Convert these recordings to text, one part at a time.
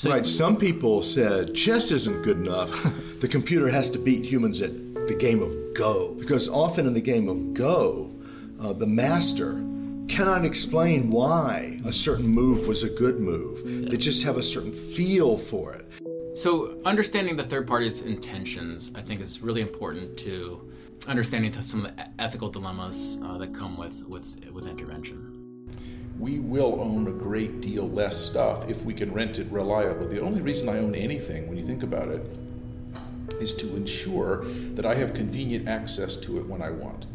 So right. Some people said chess isn't good enough. the computer has to beat humans at the game of Go. Because often in the game of Go, uh, the master cannot explain why a certain move was a good move. They just have a certain feel for it. So, understanding the third party's intentions, I think, is really important to understanding some of the ethical dilemmas uh, that come with, with, with intervention. We will own a great deal less stuff if we can rent it reliably. The only reason I own anything, when you think about it, is to ensure that I have convenient access to it when I want.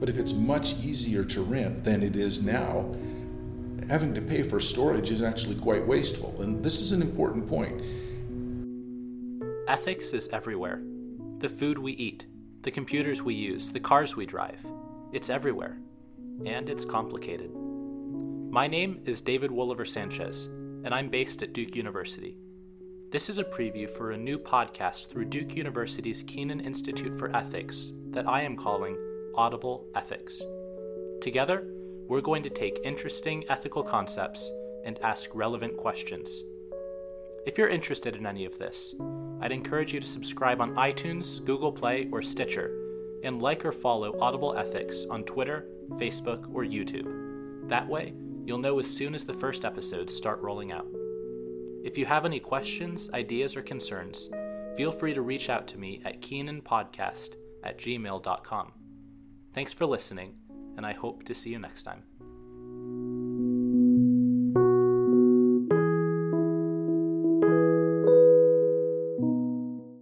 But if it's much easier to rent than it is now, having to pay for storage is actually quite wasteful. And this is an important point. Ethics is everywhere. The food we eat, the computers we use, the cars we drive. It's everywhere. And it's complicated. My name is David Wolliver Sanchez, and I'm based at Duke University. This is a preview for a new podcast through Duke University's Kenan Institute for Ethics that I am calling Audible Ethics. Together, we're going to take interesting ethical concepts and ask relevant questions. If you're interested in any of this, I'd encourage you to subscribe on iTunes, Google Play, or Stitcher, and like or follow Audible Ethics on Twitter, Facebook, or YouTube. That way, you'll know as soon as the first episodes start rolling out. If you have any questions, ideas, or concerns, feel free to reach out to me at kenanpodcast at gmail.com. Thanks for listening, and I hope to see you next time.